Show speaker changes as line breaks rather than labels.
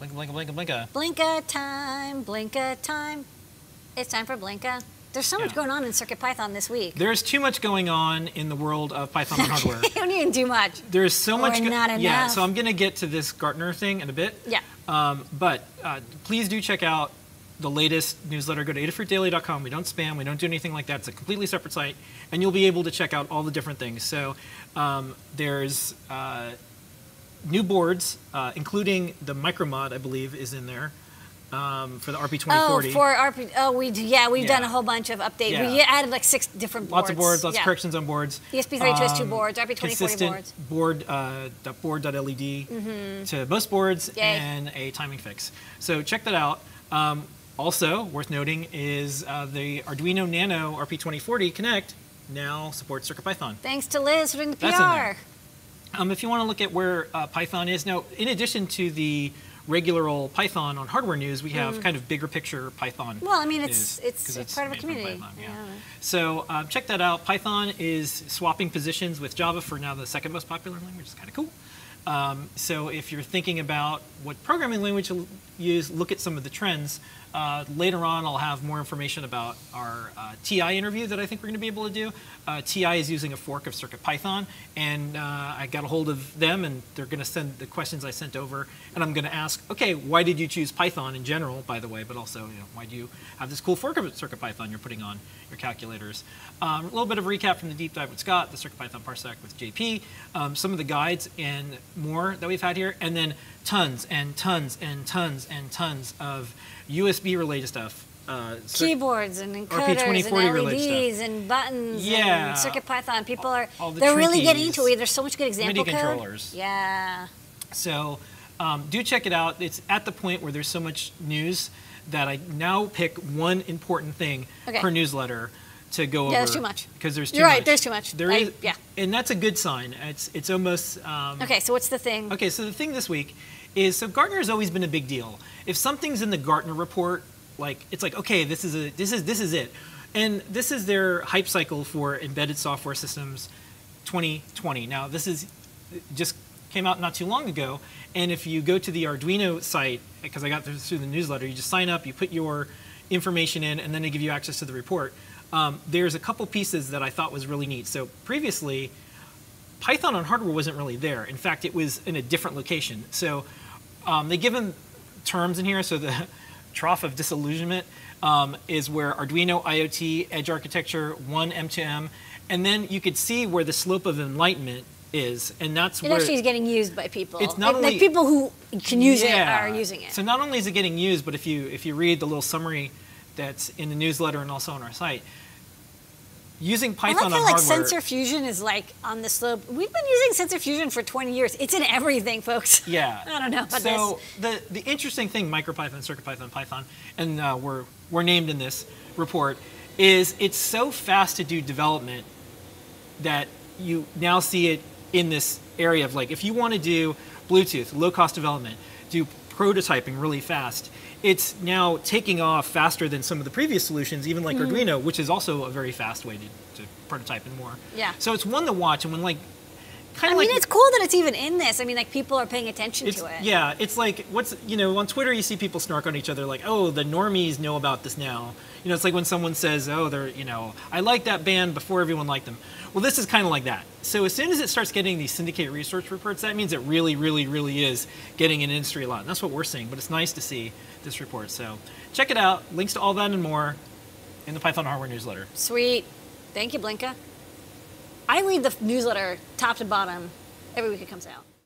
Blinka, blinka, blinka, blinka.
Blinka time, Blinka time. It's time for Blinka. There's so much
Yeah.
going on in CircuitPython this week.
There's too much going on in the world of Python and hardware.
you don't even do much.
There's so
Or
much.
not
Yeah, so I'm going to get to this Gartner thing in a bit.
Yeah.
Um, but uh, please do check out the latest newsletter. Go to adafruitdaily.com. We don't spam. We don't do anything like that. It's a completely separate site, and you'll be able to check out all the different things. So um, there's uh, new boards, uh, including the Micromod, I believe, is in there um, for the
Oh,
RP2040.
Oh, for RP. Oh, we do, yeah, we've done a whole bunch of updates.
Yeah.
We added like six different boards.
Lots of boards, lots
yeah.
of corrections on boards.
ESP32S2
Um,
boards, RP2040
consistent
boards.
board uh, dot board dot LED to most boards.
Yay.
and a timing fix. So check that out. Um, also worth noting is uh, the Arduino Nano RP2040 Connect now supports CircuitPython.
Thanks to Liz for doing the PR.
That's in there. Um, if you want to look at where uh, Python is now, in addition to the regular old Python on hardware news, we have kind of bigger picture Python.
Mm. Well, I mean, it's
news,
it's, it's part of a community.
Python,
yeah.
So um, check that out. Python is swapping positions with Java for now the second most popular language. It's kind of cool. Um, so if you're thinking about what programming language to use, look at some of the trends. Uh, later on, I'll have more information about our uh, TI interview that I think we're going to be able to do. Uh, TI is using a fork of CircuitPython, and uh, I got a hold of them, and they're going to send the questions I sent over, and I'm going to ask, okay, why did you choose Python in general, by the way, but also, you know, why do you have this cool fork of CircuitPython you're putting on your calculators? Um, a little bit of recap from the deep dive with Scott, the CircuitPython parsec with JP, um, some of the guides and more that we've had here, and then tons and tons and tons and tons of USB related stuff. Uh,
Keyboards and encoders
RP2040
and
related
LEDs and buttons
Yeah.
and CircuitPython. People are
all the
they're really getting into it. There's so much good example
MIDI
code.
controllers.
Yeah.
So um, do check it out. It's at the point where there's so much news that I now pick one important thing
Okay.
per newsletter to go over.
Yeah, that's too much.
Because there's too
You're right,
much.
there's too much.
There
I-
is,
yeah.
and that's a good sign. It's it's almost. Um,
Okay, so what's the thing?
Okay, so the thing this week is so Gartner has always been a big deal. If something's in the Gartner report, like it's like okay, this is a this is this is it, and this is their hype cycle for embedded software systems, 2020. Now this is just came out not too long ago, and if you go to the Arduino site, because I got this through the newsletter, you just sign up, you put your information in, and then they give you access to the report. Um, there's a couple pieces that I thought was really neat. So previously, Python on hardware wasn't really there. In fact, it was in a different location. So um, they give them terms in here. So the trough of disillusionment um, is where Arduino, IoT, edge architecture, one M2M, and then you could see where the slope of enlightenment is, and that's
It
where
actually is getting used by people.
It's not
like,
only-
like people who can use
Yeah.
it are using it.
So not only is it getting used, but if you if you read the little summary that's in the newsletter and also on our site, using Python I
like how like
hardware.
sensor fusion is like on the slope. We've been using sensor fusion for 20 years. It's in everything, folks.
Yeah.
I don't know about
so the the interesting thing, MicroPython, CircuitPython, Python, and uh, we're we're named in this report, is it's so fast to do development that you now see it in this area of like if you want to do Bluetooth, low cost development, do prototyping really fast. It's now taking off faster than some of the previous solutions, even like mm-hmm. Arduino, which is also a very fast way to, to prototype and more.
Yeah.
So it's one to watch, and when like kind
I
of
mean,
like
it's cool that it's even in this. I mean, like people are paying attention to it.
Yeah, it's like what's you know on Twitter you see people snark on each other like oh the normies know about this now. You know it's like when someone says oh they're you know I like that band before everyone liked them. Well this is kind of like that. So as soon as it starts getting these syndicate research reports that means it really really really is getting an industry a lot. And that's what we're seeing. But it's nice to see this report. So check it out. Links to all that and more in the Python hardware newsletter.
Sweet. Thank you, Blinka. I read the newsletter top to bottom every week it comes out.